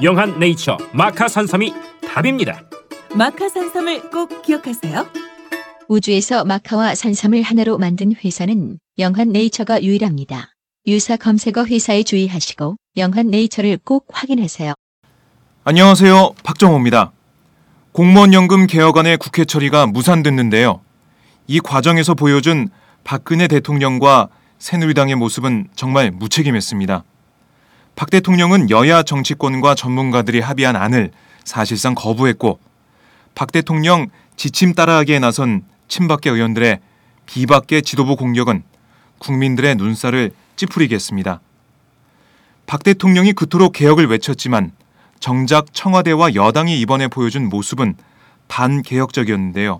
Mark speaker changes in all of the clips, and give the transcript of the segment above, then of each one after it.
Speaker 1: 영한 네이처 마카 산삼이 답입니다.
Speaker 2: 마카 산삼을 꼭 기억하세요.
Speaker 3: 우주에서 마카와 산삼을 하나로 만든 회사는 영한 네이처가 유일합니다. 유사 검색어 회사에 주의하시고 영한 네이처를 꼭 확인하세요.
Speaker 4: 안녕하세요 박정호입니다. 공무원연금 개혁안의 국회 처리가 무산됐는데요. 이 과정에서 보여준 박근혜 대통령과 새누리당의 모습은 정말 무책임했습니다. 박 대통령은 여야 정치권과 전문가들이 합의한 안을 사실상 거부했고 박 대통령 지침 따라하기에 나선 친박계 의원들의 비박계 지도부 공격은 국민들의 눈살을 찌푸리게 했습니다. 박 대통령이 그토록 개혁을 외쳤지만 정작 청와대와 여당이 이번에 보여준 모습은 반개혁적이었는데요.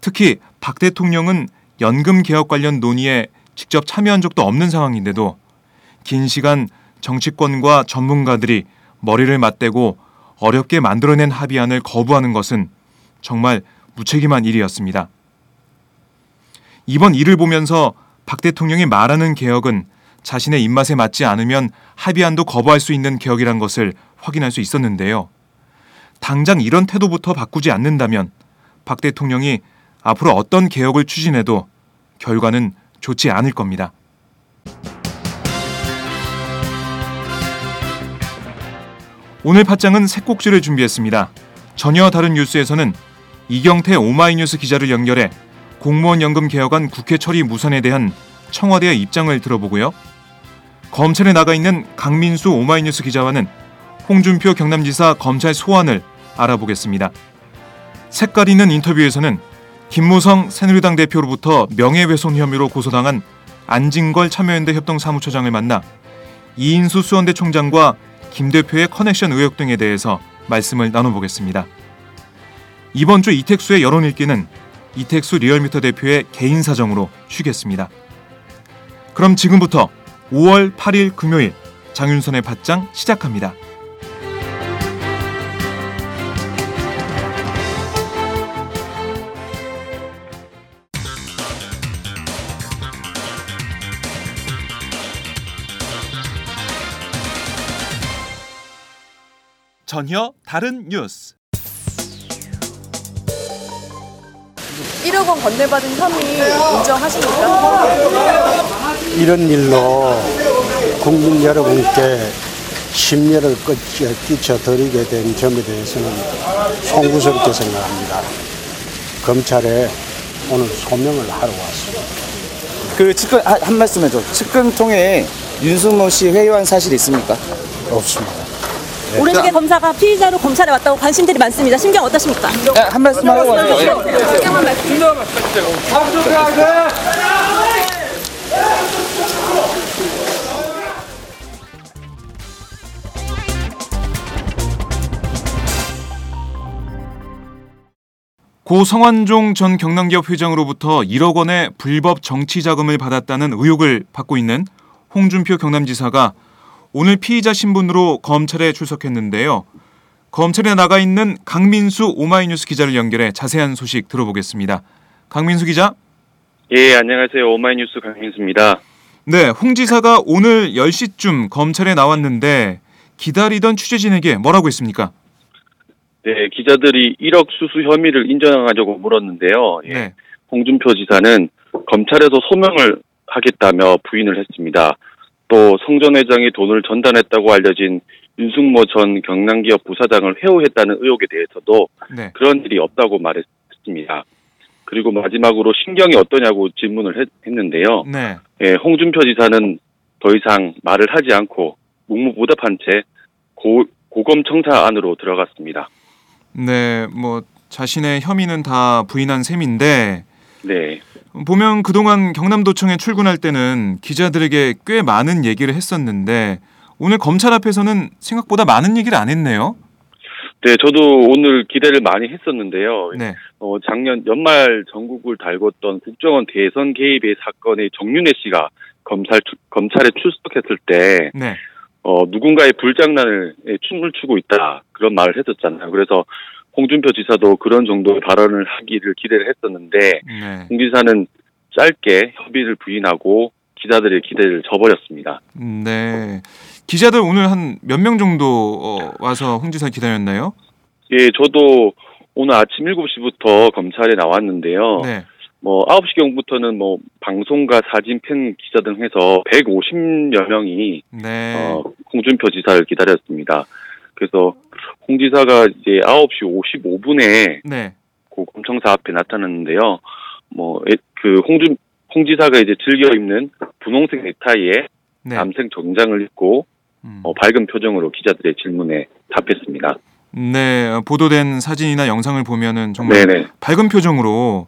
Speaker 4: 특히 박 대통령은 연금 개혁 관련 논의에 직접 참여한 적도 없는 상황인데도 긴 시간 정치권과 전문가들이 머리를 맞대고 어렵게 만들어낸 합의안을 거부하는 것은 정말 무책임한 일이었습니다. 이번 일을 보면서 박 대통령이 말하는 개혁은 자신의 입맛에 맞지 않으면 합의안도 거부할 수 있는 개혁이란 것을 확인할 수 있었는데요. 당장 이런 태도부터 바꾸지 않는다면 박 대통령이 앞으로 어떤 개혁을 추진해도 결과는 좋지 않을 겁니다. 오늘 팟장은 새 꼭지를 준비했습니다. 전혀 다른 뉴스에서는 이경태 오마이뉴스 기자를 연결해 공무원 연금 개혁안 국회 처리 무산에 대한 청와대의 입장을 들어보고요. 검찰에 나가 있는 강민수 오마이뉴스 기자와는 홍준표 경남지사 검찰 소환을 알아보겠습니다. 색깔 있는 인터뷰에서는 김무성 새누리당 대표로부터 명예훼손 혐의로 고소당한 안진걸 참여연대 협동사무처장을 만나 이인수 수원대 총장과 김 대표의 커넥션 의혹 등에 대해서 말씀을 나눠보겠습니다. 이번 주 이택수의 여론 읽기는 이택수 리얼미터 대표의 개인 사정으로 쉬겠습니다. 그럼 지금부터 5월 8일 금요일 장윤선의 팟장 시작합니다. 전혀 다른 뉴스.
Speaker 5: 1억 원 건네받은 혐의 인정하십니까?
Speaker 6: 이런 일로 국민 여러분께 심려를 끼쳐, 끼쳐 드리게 된 점에 대해서는 송구스럽게 생각합니다. 검찰에 오늘 소명을 하러 왔습니다.
Speaker 7: 그 측근 한, 한 말씀 해줘. 측근 통해 윤수모 씨 회유한 사실 있습니까?
Speaker 6: 없습니다.
Speaker 5: 오른쪽에 검사가 피의자로 검찰에 왔다고 관심들이 많습니다. 심경 어떠십니까?
Speaker 7: 네, 한 말씀 하고 가세요.
Speaker 4: 고 성완종 전 경남기업 회장으로부터 1억 원의 불법 정치 자금을 받았다는 의혹을 받고 있는 홍준표 경남지사가 오늘 피의자 신분으로 검찰에 출석했는데요. 검찰에 나가 있는 강민수 오마이뉴스 기자를 연결해 자세한 소식 들어보겠습니다. 강민수 기자.
Speaker 8: 예, 안녕하세요. 오마이뉴스 강민수입니다.
Speaker 4: 네, 홍 지사가 오늘 10시쯤 검찰에 나왔는데 기다리던 취재진에게 뭐라고 했습니까?
Speaker 8: 네, 기자들이 1억 수수 혐의를 인정하자고 물었는데요. 예,
Speaker 4: 네.
Speaker 8: 홍준표 지사는 검찰에서 소명을 하겠다며 부인을 했습니다. 또 성전 회장이 돈을 전단했다고 알려진 윤승모 전 경남기업 부사장을 회유했다는 의혹에 대해서도
Speaker 4: 네.
Speaker 8: 그런 일이 없다고 말했습니다. 그리고 마지막으로 신경이 어떠냐고 질문을 했, 했는데요.
Speaker 4: 네.
Speaker 8: 예, 홍준표 지사는 더 이상 말을 하지 않고 묵묵부답한 채 고, 고검청사 안으로 들어갔습니다.
Speaker 4: 네, 뭐 자신의 혐의는 다 부인한 셈인데
Speaker 8: 네.
Speaker 4: 보면 그동안 경남도청에 출근할 때는 기자들에게 꽤 많은 얘기를 했었는데 오늘 검찰 앞에서는 생각보다 많은 얘기를 안 했네요.
Speaker 8: 네, 저도 오늘 기대를 많이 했었는데요.
Speaker 4: 네.
Speaker 8: 어, 작년 연말 전국을 달궜던 국정원 대선 개입의 사건의 정윤혜 씨가 검찰 출- 검찰에 출석했을 때
Speaker 4: 네.
Speaker 8: 어, 누군가의 불장난을 에, 춤을 추고 있다 그런 말을 했었잖아요. 그래서 홍준표 지사도 그런 정도의 발언을 하기를 기대를 했었는데
Speaker 4: 네.
Speaker 8: 홍 지사는 짧게 협의를 부인하고 기자들의 기대를 저버렸습니다.
Speaker 4: 네. 기자들 오늘 한 몇 명 정도 어, 와서 홍 지사 기다렸나요?
Speaker 8: 예, 저도 오늘 아침 7시부터 검찰에 나왔는데요.
Speaker 4: 네.
Speaker 8: 뭐 9시경부터는 뭐 방송과 사진 팬 기자 등 해서 150여 명이
Speaker 4: 네.
Speaker 8: 어, 홍준표 지사를 기다렸습니다. 그래서 홍 지사가 이제 9시 55분에
Speaker 4: 네.
Speaker 8: 고 검청사 앞에 나타났는데요. 뭐 그 홍준 홍 지사가 이제 즐겨 입는 분홍색 넥타이에
Speaker 4: 네.
Speaker 8: 남색 정장을 입고
Speaker 4: 음.
Speaker 8: 어, 밝은 표정으로 기자들의 질문에 답했습니다.
Speaker 4: 네, 어, 보도된 사진이나 영상을 보면은 정말
Speaker 8: 네네.
Speaker 4: 밝은 표정으로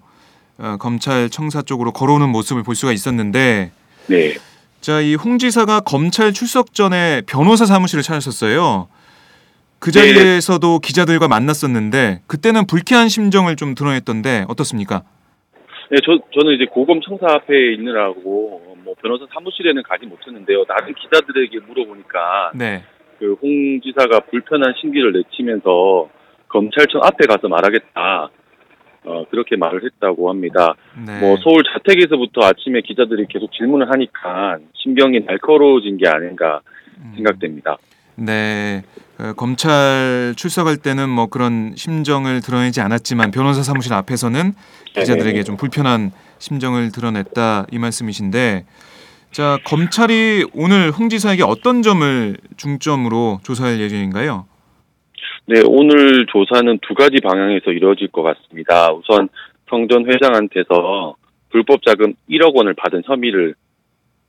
Speaker 4: 어, 검찰 청사 쪽으로 걸어오는 모습을 볼 수가 있었는데
Speaker 8: 네.
Speaker 4: 자, 이 홍 지사가 검찰 출석 전에 변호사 사무실을 찾았었어요. 그. 자리에서도 기자들과 만났었는데 그때는 불쾌한 심정을 좀 드러냈던데 어떻습니까?
Speaker 8: 네, 저, 저는 이제 고검 청사 앞에 있느라고 뭐 변호사 사무실에는 가지 못했는데요. 다른 기자들에게 물어보니까
Speaker 4: 네.
Speaker 8: 그 홍 지사가 불편한 심기를 내치면서 검찰청 앞에 가서 말하겠다. 어, 그렇게 말을 했다고 합니다.
Speaker 4: 네.
Speaker 8: 뭐 서울 자택에서부터 아침에 기자들이 계속 질문을 하니까 심경이 날카로워진 게 아닌가
Speaker 4: 음.
Speaker 8: 생각됩니다.
Speaker 4: 네. 어, 검찰 출석할 때는 뭐 그런 심정을 드러내지 않았지만 변호사 사무실 앞에서는 기자들에게. 좀 불편한 심정을 드러냈다 이 말씀이신데 자 검찰이 오늘 홍 지사에게 어떤 점을 중점으로 조사할 예정인가요?
Speaker 8: 네, 오늘 조사는 두 가지 방향에서 이루어질 것 같습니다. 우선 성전 회장한테서 불법 자금 1억 원을 받은 혐의를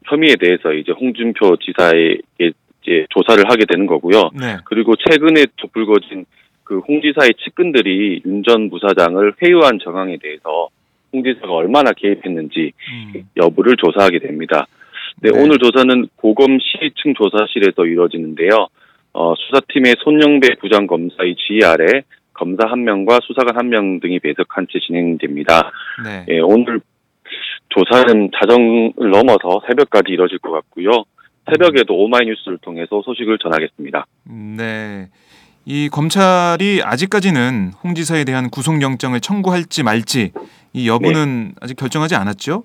Speaker 8: 혐의에 대해서 이제 홍준표 지사에게 이제 조사를 하게 되는 거고요.
Speaker 4: 네.
Speaker 8: 그리고 최근에 또 불거진 그 홍 지사의 측근들이 윤 전 부사장을 회유한 정황에 대해서 홍 지사가 얼마나 개입했는지
Speaker 4: 음,
Speaker 8: 여부를 조사하게 됩니다. 네,
Speaker 4: 네.
Speaker 8: 오늘 조사는 고검시층 조사실에서 이루어지는데요. 어, 수사팀의 손영배 부장검사의 지휘 아래 검사 한 명과 수사관 한 명 등이 배석한 채 진행됩니다.
Speaker 4: 네.
Speaker 8: 예, 오늘 조사는 자정을 넘어서 새벽까지 이뤄질 것 같고요. 새벽에도 오마이뉴스를 통해서 소식을 전하겠습니다.
Speaker 4: 네. 이 검찰이 아직까지는 홍 지사에 대한 구속영장을 청구할지 말지 이 여부는 아직 결정하지 않았죠?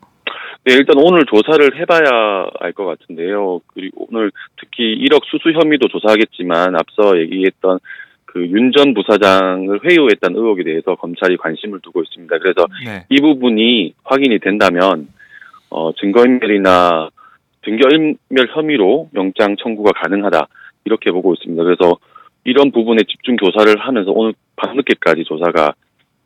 Speaker 8: 네, 일단 오늘 조사를 해봐야 알 것 같은데요. 그리고 오늘 특히 1억 수수 혐의도 조사하겠지만 앞서 얘기했던 그 윤 전 부사장을 회유했다는 의혹에 대해서 검찰이 관심을 두고 있습니다. 그래서
Speaker 4: 네.
Speaker 8: 이 부분이 확인이 된다면 어, 증거인멸이나 증거인멸 혐의로 영장 청구가 가능하다 이렇게 보고 있습니다. 그래서 이런 부분에 집중 조사를 하면서 오늘 밤늦게까지 조사가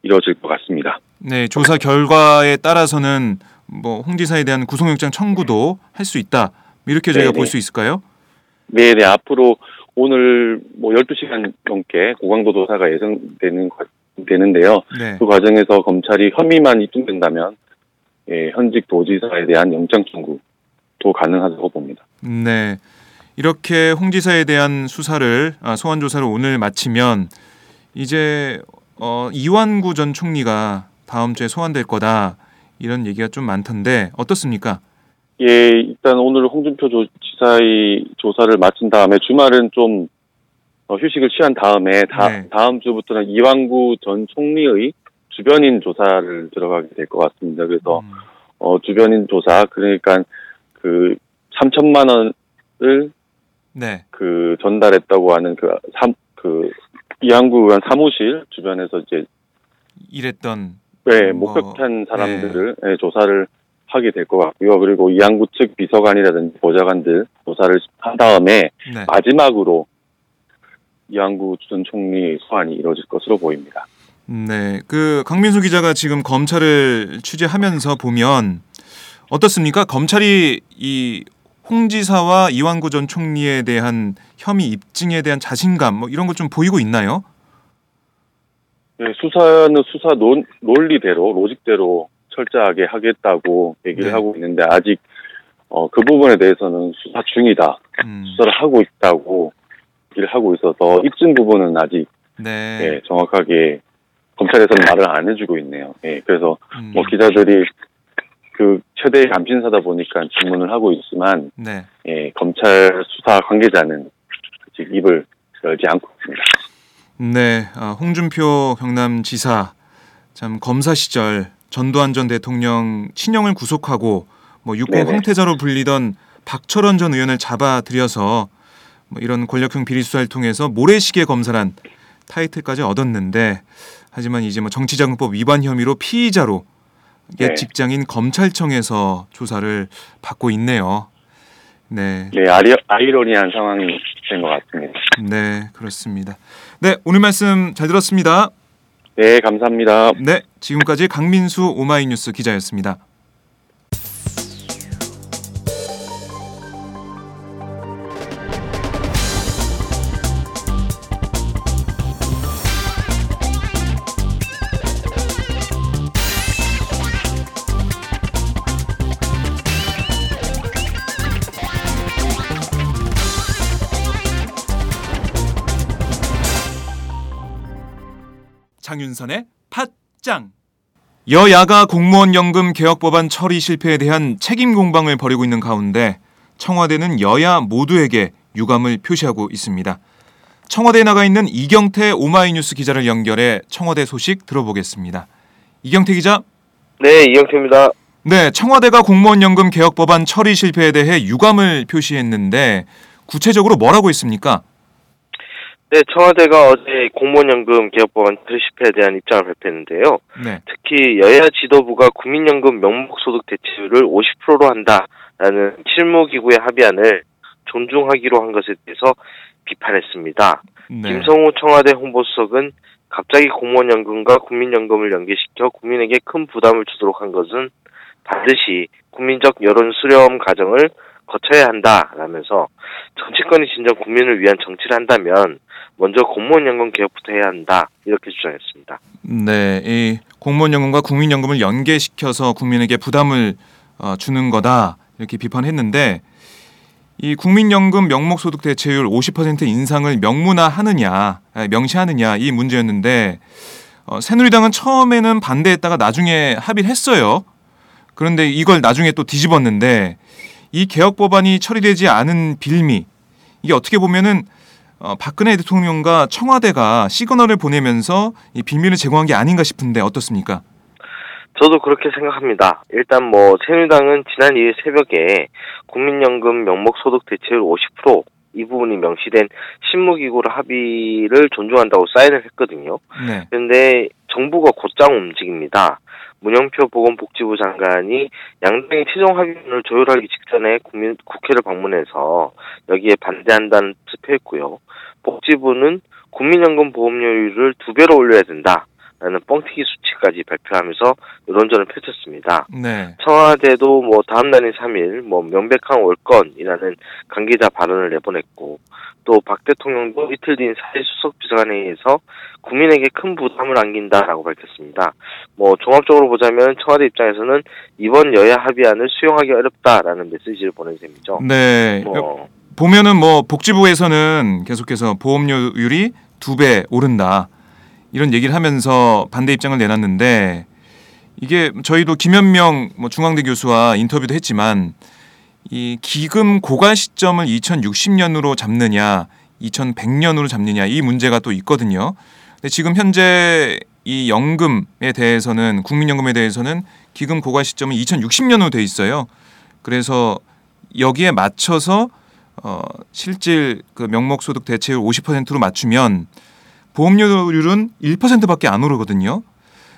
Speaker 8: 이루어질 것 같습니다.
Speaker 4: 네, 조사 결과에 따라서는 뭐 홍 지사에 대한 구속영장 청구도 할 수 있다. 이렇게 저희가. 볼 수 있을까요?
Speaker 8: 네, 네. 앞으로 오늘 뭐 12시간 넘게 고강도 조사가 예상되는 과- 되는데요.
Speaker 4: 네.
Speaker 8: 그 과정에서 검찰이 혐의만 입증된다면 예, 현직 도지사에 대한 영장 청구 도 가능하다고 봅니다.
Speaker 4: 네. 이렇게 홍 지사에 대한 수사를 아, 소환 조사를 오늘 마치면 이제 어, 이완구 전 총리가 다음 주에 소환될 거다 이런 얘기가 좀 많던데 어떻습니까?
Speaker 8: 예, 일단 오늘 홍준표 조, 지사의 조사를 마친 다음에 주말은 좀 어, 휴식을 취한 다음에 다,
Speaker 4: 네.
Speaker 8: 다음 주부터는 이왕구 전 총리의 주변인 조사를 들어가게 될 것 같습니다. 그래서
Speaker 4: 음.
Speaker 8: 어, 주변인 조사 그러니까 그 3천만 원을
Speaker 4: 네.
Speaker 8: 그 전달했다고 하는 그, 삼, 그 이항구 의원 사무실 주변에서 이제
Speaker 4: 이랬던
Speaker 8: 네,
Speaker 4: 뭐,
Speaker 8: 목격한 사람들을 예, 조사를 하게 될 것 같고요. 그리고 이항구 측 비서관이라든지 보좌관들 조사를 한 다음에
Speaker 4: 네.
Speaker 8: 마지막으로 이항구 전 총리 소환이 이루어질 것으로 보입니다.
Speaker 4: 네. 그 강민수 기자가 지금 검찰을 취재하면서 보면 어떻습니까? 검찰이 이 홍 지사와 이완구 전 총리에 대한 혐의 입증에 대한 자신감 뭐 이런 것 좀 보이고 있나요?
Speaker 8: 네, 수사는 수사 논, 논리대로 로직대로 철저하게 하겠다고 얘기를
Speaker 4: 네.
Speaker 8: 하고 있는데 아직 어, 그 부분에 대해서는 수사 중이다.
Speaker 4: 음.
Speaker 8: 수사를 하고 있다고 얘기를 하고 있어서 입증 부분은 아직
Speaker 4: 네.
Speaker 8: 예, 정확하게 검찰에서는 말을 안 해주고 있네요. 예, 그래서
Speaker 4: 음.
Speaker 8: 뭐 기자들이 그 최대의 감신사다 보니까 질문을 하고 있지만
Speaker 4: 네.
Speaker 8: 예, 검찰 수사 관계자는 아직 입을 열지 않고 있습니다.
Speaker 4: 네, 아, 홍준표 경남지사 참 검사 시절 전두환 전 대통령 친형을 구속하고 뭐
Speaker 8: 네네.
Speaker 4: 황태자로 불리던 박철원 전 의원을 잡아들여서 뭐 이런 권력형 비리 수사를 통해서 모래시계 검사란 타이틀까지 얻었는데 하지만 이제 뭐 정치자금법 위반 혐의로 피의자로 옛
Speaker 8: 네.
Speaker 4: 직장인 검찰청에서 조사를 받고 있네요. 네.
Speaker 8: 네, 아리, 아이러니한 상황이 된 것 같습니다.
Speaker 4: 네, 그렇습니다. 네, 오늘 말씀 잘 들었습니다.
Speaker 8: 네, 감사합니다.
Speaker 4: 네, 지금까지 강민수 오마이뉴스 기자였습니다. 윤선의 팟짱. 여야가 공무원 연금 개혁 법안 처리 실패에 대한 책임 공방을 벌이고 있는 가운데 청와대는 여야 모두에게 유감을 표시하고 있습니다. 청와대에 나가 있는 이경태 오마이뉴스 기자를 연결해 청와대 소식 들어보겠습니다. 이경태 기자.
Speaker 9: 네, 이경태입니다.
Speaker 4: 네, 청와대가 공무원 연금 개혁 법안 처리 실패에 대해 유감을 표시했는데 구체적으로 뭐라고 했습니까?
Speaker 9: 네, 청와대가 어제 공무원연금 개혁법안 실패에 대한 입장을 발표했는데요.
Speaker 4: 네.
Speaker 9: 특히 여야 지도부가 국민연금 명목소득 대체율을 50%로 한다라는 실무기구의 합의안을 존중하기로 한 것에 대해서 비판했습니다.
Speaker 4: 네.
Speaker 9: 김성우 청와대 홍보수석은 갑자기 공무원연금과 국민연금을 연계시켜 국민에게 큰 부담을 주도록 한 것은 반드시 국민적 여론 수렴 과정을 거쳐야 한다라면서 정치권이 진정 국민을 위한 정치를 한다면 먼저 공무원 연금 개혁부터 해야 한다 이렇게 주장했습니다.
Speaker 4: 네, 이 공무원 연금과 국민연금을 연계시켜서 국민에게 부담을 어, 주는 거다 이렇게 비판했는데 이 국민연금 명목소득 대체율 50% 인상을 명문화하느냐 명시하느냐 이 문제였는데 어, 새누리당은 처음에는 반대했다가 나중에 합의를 했어요. 그런데 이걸 나중에 또 뒤집었는데 이 개혁 법안이 처리되지 않은 빌미 이게 어떻게 보면은 어, 박근혜 대통령과 청와대가 시그널을 보내면서 이 빌미를 제공한 게 아닌가 싶은데 어떻습니까?
Speaker 9: 저도 그렇게 생각합니다. 일단 뭐 새누리당은 지난 2일 새벽에 국민연금 명목 소득 대체율 50%이 부분이 명시된 신무기구를 합의를 존중한다고 사인을 했거든요.
Speaker 4: 네.
Speaker 9: 그런데 정부가 곧장 움직입니다. 문영표 보건복지부 장관이 양당의 최종 합의문을 조율하기 직전에 국민, 국회를 방문해서 여기에 반대한다는 투표했고요. 복지부는 국민연금 보험료율을 두 배로 올려야 된다. 라는 뻥튀기 수치까지 발표하면서 여론전을 펼쳤습니다.
Speaker 4: 네.
Speaker 9: 청와대도 뭐 다음 날인 3일 뭐 명백한 올건이라는 관계자 발언을 내보냈고 또 박 대통령도 이틀 뒤인 4일 수석 비서관회의에서 국민에게 큰 부담을 안긴다라고 밝혔습니다. 뭐 종합적으로 보자면 청와대 입장에서는 이번 여야 합의안을 수용하기 어렵다라는 메시지를 보낸 셈이죠.
Speaker 4: 네.
Speaker 9: 뭐
Speaker 4: 보면은 뭐 복지부에서는 계속해서 보험료율이 두 배 오른다 이런 얘기를 하면서 반대 입장을 내놨는데 이게 저희도 김현명 뭐 중앙대 교수와 인터뷰도 했지만 이 기금 고갈 시점을 2060년으로 잡느냐 2100년으로 잡느냐 이 문제가 또 있거든요. 근데 지금 현재 이 연금에 대해서는 국민연금에 대해서는 기금 고가 시점은 2060년으로 돼 있어요. 그래서 여기에 맞춰서 어 실질 그 명목 소득 대체율 50%로 맞추면 보험료율은 1%밖에 안 오르거든요.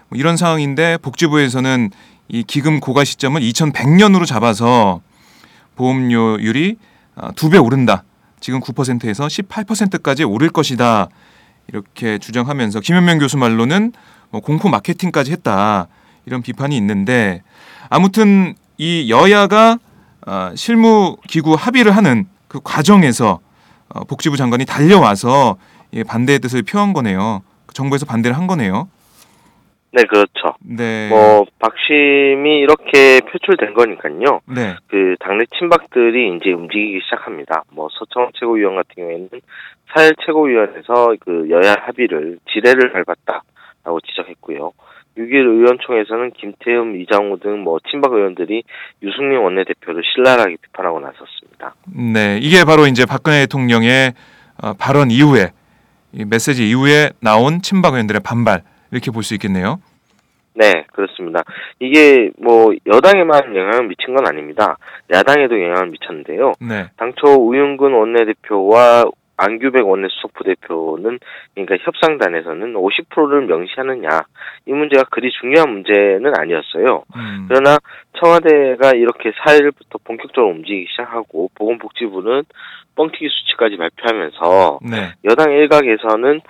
Speaker 4: 뭐 이런 상황인데 복지부에서는 이 기금 고가 시점을 2100년으로 잡아서 보험료율이 어, 두배 오른다. 지금 9%에서 18%까지 오를 것이다. 이렇게 주장하면서 김현명 교수 말로는 뭐 공포 마케팅까지 했다. 이런 비판이 있는데 아무튼 이 여야가 어, 실무 기구 합의를 하는 그 과정에서 어, 복지부 장관이 달려와서 예, 반대의 뜻을 표한 거네요. 정부에서 반대를 한 거네요.
Speaker 9: 네, 그렇죠.
Speaker 4: 네.
Speaker 9: 뭐 박심이 이렇게 표출된 거니까요.
Speaker 4: 네.
Speaker 9: 그 당내 친박들이 이제 움직이기 시작합니다. 뭐 서청 최고위원 같은 경우에는 사일 최고위원회에서 그 여야 합의를 지뢰를 밟았다라고 지적했고요. 6일 의원총회에서는 김태흠, 이장우 등 뭐 친박 의원들이 유승민 원내대표를 신랄하게 비판하고 나섰습니다.
Speaker 4: 네, 이게 바로 이제 박근혜 대통령의 어, 발언 이후에 이 메시지 이후에 나온 친박 의원들의 반발 이렇게 볼 수 있겠네요.
Speaker 9: 네, 그렇습니다. 이게 뭐 여당에만 영향을 미친 건 아닙니다. 야당에도 영향을 미쳤는데요.
Speaker 4: 네.
Speaker 9: 당초 우윤근 원내대표와 안규백 원내수석 부대표는 그러니까 협상단에서는 50%를 명시하느냐 이 문제가 그리 중요한 문제는 아니었어요.
Speaker 4: 음.
Speaker 9: 그러나 청와대가 이렇게 4일부터 본격적으로 움직이기 시작하고 보건복지부는 뻥튀기 수치까지 발표하면서
Speaker 4: 네.
Speaker 9: 여당 일각에서는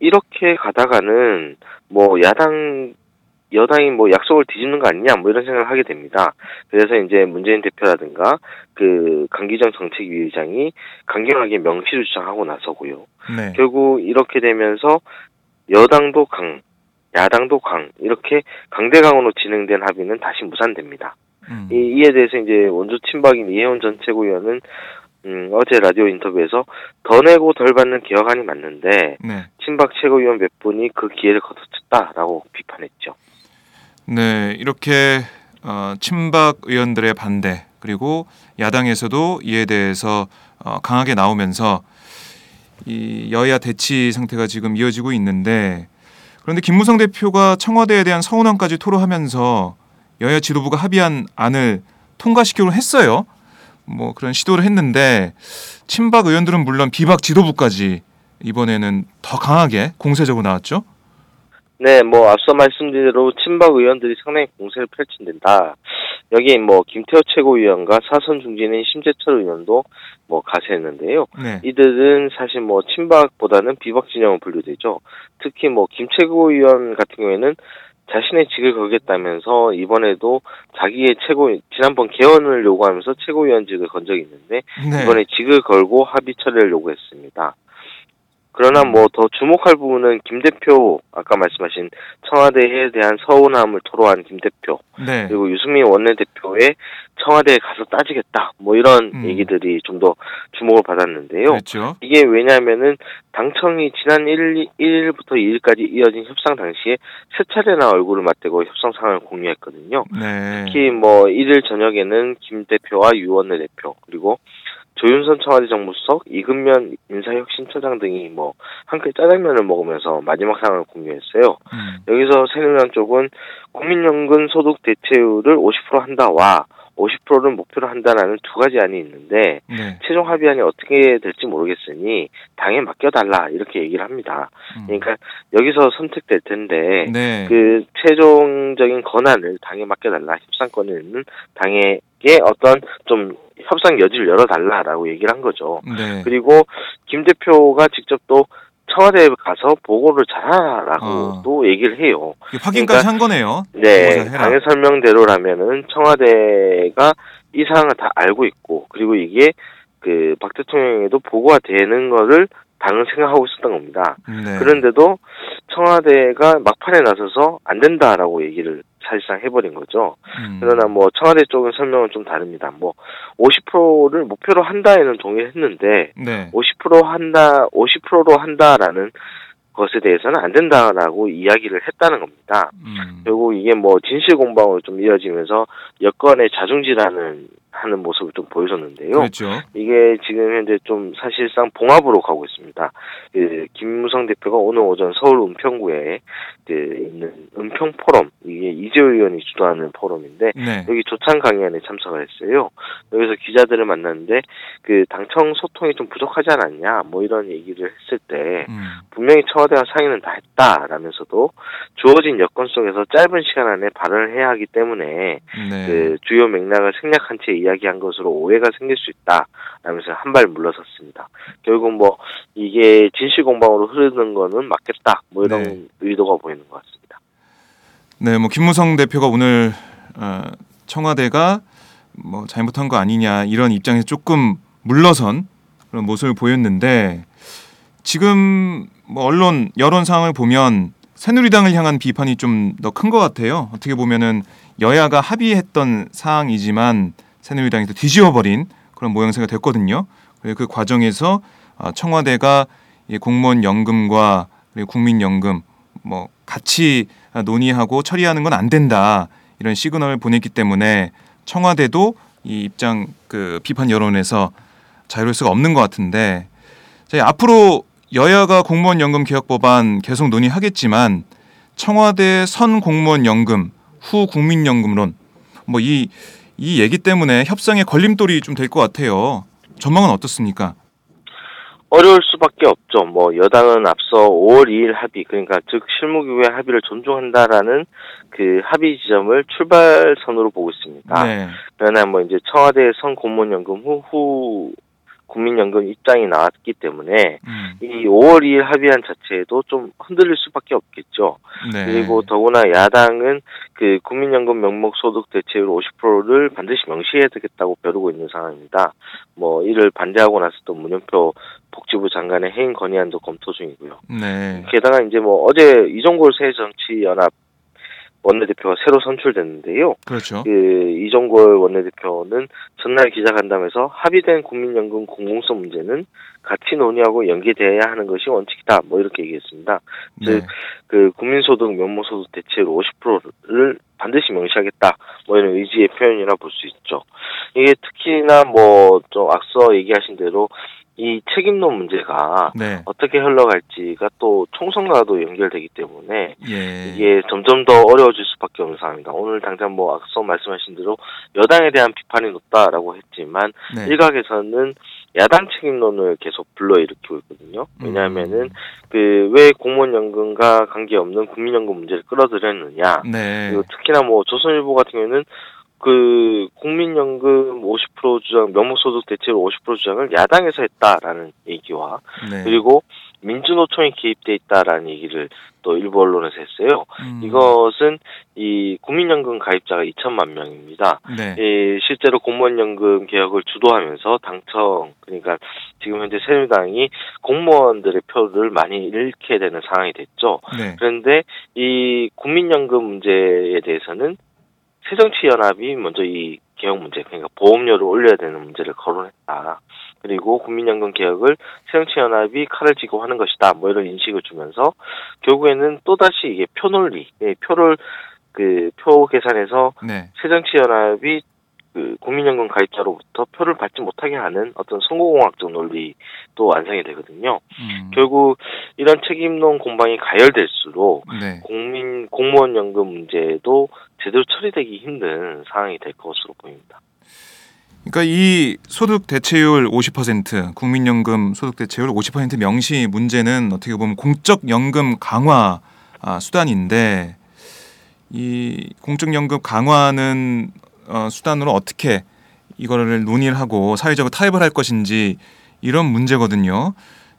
Speaker 9: 이렇게 가다가는 뭐 야당 여당이 뭐 약속을 뒤집는 거 아니냐 뭐 이런 생각을 하게 됩니다. 그래서 이제 문재인 대표라든가 그 강기정 정책위 의장이 강경하게 명시를 주장하고 나서고요.
Speaker 4: 네.
Speaker 9: 결국 이렇게 되면서 여당도 강, 야당도 강 이렇게 강대강으로 진행된 합의는 다시 무산됩니다.
Speaker 4: 음.
Speaker 9: 이, 이에 대해서 이제 원조 친박인 이혜원 전 최고위원은 음, 어제 라디오 인터뷰에서 더 내고 덜 받는 개혁안이 맞는데
Speaker 4: 네.
Speaker 9: 친박 최고위원 몇 분이 그 기회를 거둬쳤다라고 비판했죠.
Speaker 4: 네, 이렇게 어, 친박 의원들의 반대 그리고 야당에서도 이에 대해서 어, 강하게 나오면서 이 여야 대치 상태가 지금 이어지고 있는데 그런데 김무성 대표가 청와대에 대한 서운함까지 토로하면서 여야 지도부가 합의한 안을 통과시키기로 했어요. 뭐 그런 시도를 했는데 친박 의원들은 물론 비박 지도부까지 이번에는 더 강하게 공세적으로 나왔죠.
Speaker 9: 네, 뭐 앞서 말씀드린 대로 친박 의원들이 상당히 공세를 펼친다. 여기에 뭐 김태호 최고위원과 사선 중진인 심재철 의원도 뭐 가세했는데요.
Speaker 4: 네.
Speaker 9: 이들은 사실 뭐 친박보다는 비박 진영으로 분류되죠. 특히 뭐 김 최고위원 같은 경우에는 자신의 직을 걸겠다면서 이번에도 자기의 최고 지난번 개헌을 요구하면서 최고위원직을 건 적이 있는데
Speaker 4: 네.
Speaker 9: 이번에 직을 걸고 합의 처리를 요구했습니다. 그러나 뭐 더 주목할 부분은 김 대표 아까 말씀하신 청와대에 대한 서운함을 토로한 김 대표
Speaker 4: 네.
Speaker 9: 그리고 유승민 원내대표의 청와대에 가서 따지겠다 뭐 이런
Speaker 4: 음.
Speaker 9: 얘기들이 좀 더 주목을 받았는데요.
Speaker 4: 그렇죠.
Speaker 9: 이게 왜냐하면은 당청이 지난 1일, 1일부터 2일까지 이어진 협상 당시에 세 차례나 얼굴을 맞대고 협상 상황을 공유했거든요.
Speaker 4: 네.
Speaker 9: 특히 뭐 1일 저녁에는 김 대표와 유 원내대표 그리고 조윤선 청와대 정무수석, 이근면 인사혁신처장 등이 뭐 함께 짜장면을 먹으면서 마지막 상황을 공유했어요.
Speaker 4: 음.
Speaker 9: 여기서 새누리당 쪽은 국민연금 소득 대체율을 50% 한다와 50%를 목표로 한다라는 두 가지 안이 있는데
Speaker 4: 네.
Speaker 9: 최종 합의안이 어떻게 될지 모르겠으니 당에 맡겨달라 이렇게 얘기를 합니다.
Speaker 4: 음.
Speaker 9: 그러니까 여기서 선택될 텐데
Speaker 4: 네.
Speaker 9: 그 최종적인 권한을 당에 맡겨달라 협상권을 있는 당에게 어떤 좀 협상 여지를 열어달라라고 얘기를 한 거죠.
Speaker 4: 네.
Speaker 9: 그리고 김 대표가 직접 또 청와대에 가서 보고를 잘하라고도 얘기를 해요.
Speaker 4: 확인까지
Speaker 9: 그러니까
Speaker 4: 한 거네요.
Speaker 9: 네. 당의 설명대로라면은 청와대가 이 사항을 다 알고 있고 그리고 이게 그 박 대통령에도 보고가 되는 거를 당은 생각하고 있었던 겁니다.
Speaker 4: 네.
Speaker 9: 그런데도 청와대가 막판에 나서서 안 된다라고 얘기를 사실상 해버린 거죠.
Speaker 4: 음.
Speaker 9: 그러나 뭐 청와대 쪽은 설명은 좀 다릅니다. 뭐 50%를 목표로 한다에는 동의했는데
Speaker 4: 네.
Speaker 9: 50% 한다, 50%로 한다라는 것에 대해서는 안 된다라고 이야기를 했다는 겁니다.
Speaker 4: 음.
Speaker 9: 결국 이게 뭐 진실 공방으로 좀 이어지면서 여권의 자중질하는 하는 모습을 좀 보여줬는데요.
Speaker 4: 그렇죠.
Speaker 9: 이게 지금 현재 좀 사실상 봉합으로 가고 있습니다. 그 김무성 대표가 오늘 오전 서울 은평구에 그 있는 은평 포럼 이게 이재호 의원이 주도하는 포럼인데
Speaker 4: 네.
Speaker 9: 여기 조찬 강연에 참석을 했어요. 여기서 기자들을 만났는데 그 당청 소통이 좀 부족하지 않았냐 뭐 이런 얘기를 했을 때
Speaker 4: 음.
Speaker 9: 분명히 청와대와 상의는 다 했다라면서도 주어진 여건 속에서 짧은 시간 안에 발언을 해야 하기 때문에
Speaker 4: 네.
Speaker 9: 그 주요 맥락을 생략한 채 이야기한 것으로 오해가 생길 수 있다 라면서 한 발 물러섰습니다. 결국 뭐 이게 진실 공방으로 흐르는 거는 맞겠다 뭐 이런
Speaker 4: 네.
Speaker 9: 의도가 보이는 것 같습니다.
Speaker 4: 네, 뭐 김무성 대표가 오늘 어, 청와대가 뭐 잘못한 거 아니냐 이런 입장에서 조금 물러선 그런 모습을 보였는데 지금 뭐 언론 여론 상황을 보면 새누리당을 향한 비판이 좀 더 큰 것 같아요. 어떻게 보면은 여야가 합의했던 사항이지만 새누리당에서 뒤집어버린 그런 모양새가 됐거든요. 그리고 그 과정에서 아, 청와대가 이 공무원 연금과 국민연금 뭐 같이 논의하고 처리하는 건 안 된다 이런 시그널을 보냈기 때문에 청와대도 이 입장 그 비판 여론에서 자유로울 수가 없는 것 같은데 자, 앞으로 여야가 공무원 연금 개혁 법안 계속 논의하겠지만 청와대 선 공무원 연금 후 국민연금론 뭐이 이 얘기 때문에 협상에 걸림돌이 좀 될 것 같아요. 전망은 어떻습니까?
Speaker 9: 어려울 수밖에 없죠. 뭐 여당은 앞서 5월 2일 합의 그러니까 즉 실무기구의 합의를 존중한다라는 그 합의 지점을 출발선으로 보고 있습니다.
Speaker 4: 네.
Speaker 9: 그러나 뭐 이제 청와대 선 공무원연금 후, 후 국민연금 입장이 나왔기 때문에
Speaker 4: 음.
Speaker 9: 이 5월 2일 합의안 자체에도 좀 흔들릴 수밖에 없겠죠.
Speaker 4: 네.
Speaker 9: 그리고 더구나 야당은 그 국민연금 명목 소득 대체율 50%를 반드시 명시해야 되겠다고 벼르고 있는 상황입니다. 뭐 이를 반대하고 나서 또 문현표 복지부 장관의 해임 건의안도 검토 중이고요.
Speaker 4: 네.
Speaker 9: 게다가 이제 뭐 어제 이종골 새정치연합 원내대표가 새로 선출됐는데요.
Speaker 4: 그렇죠.
Speaker 9: 그 이종골 원내대표는 전날 기자간담회에서 합의된 국민연금 공공성 문제는 같이 논의하고 연계돼야 하는 것이 원칙이다. 뭐 이렇게 얘기했습니다.
Speaker 4: 네.
Speaker 9: 즉, 그 국민소득 면모소득 대체율 50%를 반드시 명시하겠다. 뭐 이런 의지의 표현이라 볼 수 있죠. 이게 특히나 뭐 좀 앞서 얘기하신 대로 이 책임론 문제가
Speaker 4: 네.
Speaker 9: 어떻게 흘러갈지가 또 총선과도 연결되기 때문에
Speaker 4: 예.
Speaker 9: 이게 점점 더 어려워질 수밖에 없는 상황입니다. 오늘 당장 뭐 앞서 말씀하신 대로 여당에 대한 비판이 높다라고 했지만
Speaker 4: 네.
Speaker 9: 일각에서는 야당 책임론을 계속 불러일으키고 있거든요.
Speaker 4: 음.
Speaker 9: 왜냐하면은 그 왜 공무원 연금과 관계없는 국민연금 문제를 끌어들였느냐.
Speaker 4: 네.
Speaker 9: 그리고 특히나 뭐 조선일보 같은 경우에는 그 국민연금 50% 주장, 명목소득 대체율 50% 주장을 야당에서 했다라는 얘기와
Speaker 4: 네.
Speaker 9: 그리고 민주노총이 개입돼 있다라는 얘기를 또 일부 언론에서 했어요.
Speaker 4: 음.
Speaker 9: 이것은 이 국민연금 가입자가 2천만 명입니다.
Speaker 4: 네.
Speaker 9: 이 실제로 공무원연금 개혁을 주도하면서 당청 그러니까 지금 현재 새누리당이 공무원들의 표를 많이 잃게 되는 상황이 됐죠.
Speaker 4: 네.
Speaker 9: 그런데 이 국민연금 문제에 대해서는 새정치연합이 먼저 이 개혁 문제, 그러니까 보험료를 올려야 되는 문제를 거론했다. 그리고 국민연금 개혁을 새정치연합이 칼을 쥐고 하는 것이다. 뭐 이런 인식을 주면서 결국에는 또다시 이게 표 논리, 예, 표를 그 표 계산해서
Speaker 4: 네.
Speaker 9: 새정치연합이 그 국민연금 가입자로부터 표를 받지 못하게 하는 어떤 선거공학적 논리도 완성이 되거든요.
Speaker 4: 음.
Speaker 9: 결국 이런 책임론 공방이 가열될수록
Speaker 4: 네.
Speaker 9: 국민 공무원 연금 문제도 제대로 처리되기 힘든 상황이 될 것으로 보입니다.
Speaker 4: 그러니까 이 소득 대체율 50% 국민연금 소득 대체율 50% 명시 문제는 어떻게 보면 공적 연금 강화 아, 수단인데 이 공적 연금 강화는 어, 수단으로 어떻게 이거를 논의를 하고 사회적으로 타협을 할 것인지 이런 문제거든요.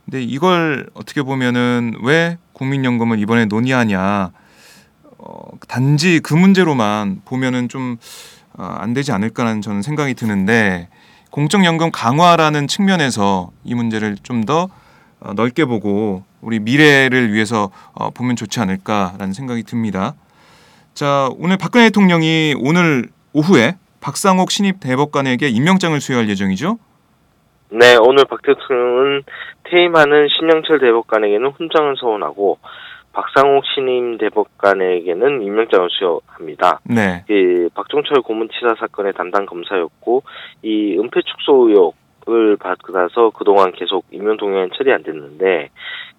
Speaker 4: 근데 이걸 어떻게 보면은 왜 국민연금을 이번에 논의하냐 어, 단지 그 문제로만 보면은 좀 어, 안 되지 않을까라는 저는 생각이 드는데 공적연금 강화라는 측면에서 이 문제를 좀더 어, 넓게 보고 우리 미래를 위해서 어, 보면 좋지 않을까라는 생각이 듭니다. 자 오늘 박근혜 대통령이 오늘 오후에 박상옥 신입 대법관에게 임명장을 수여할 예정이죠.
Speaker 9: 네, 오늘 박 대통령은 퇴임하는 신영철 대법관에게는 훈장을 서원하고 박상욱 신임 대법관에게는 임명장을 수여합니다.
Speaker 4: 네.
Speaker 9: 그 박종철 고문치사 사건의 담당 검사였고 이 은폐 축소 의혹을 받아서 그동안 계속 임명 동의안 처리 안 됐는데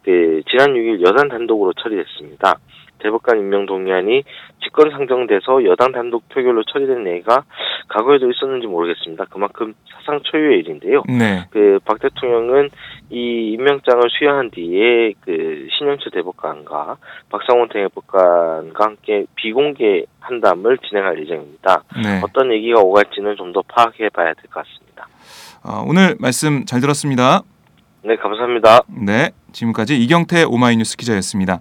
Speaker 9: 그 지난 6일 여당 단독으로 처리됐습니다. 대법관 임명 동의안이 직권 상정돼서 여당 단독 표결로 처리된 예가 과거에도 있었는지 모르겠습니다. 그만큼 사상 초유의 일인데요.
Speaker 4: 네.
Speaker 9: 그박 대통령은 이 임명장을 수여한 뒤에 그 신영철 대법관과 박상원 대법관과 함께 비공개 한담을 진행할 예정입니다.
Speaker 4: 네.
Speaker 9: 어떤 얘기가 오갈지는 좀 더 파악해 봐야 될 것 같습니다.
Speaker 4: 어, 오늘 말씀 잘 들었습니다.
Speaker 9: 네, 감사합니다.
Speaker 4: 네. 지금까지 이경태 오마이뉴스 기자였습니다.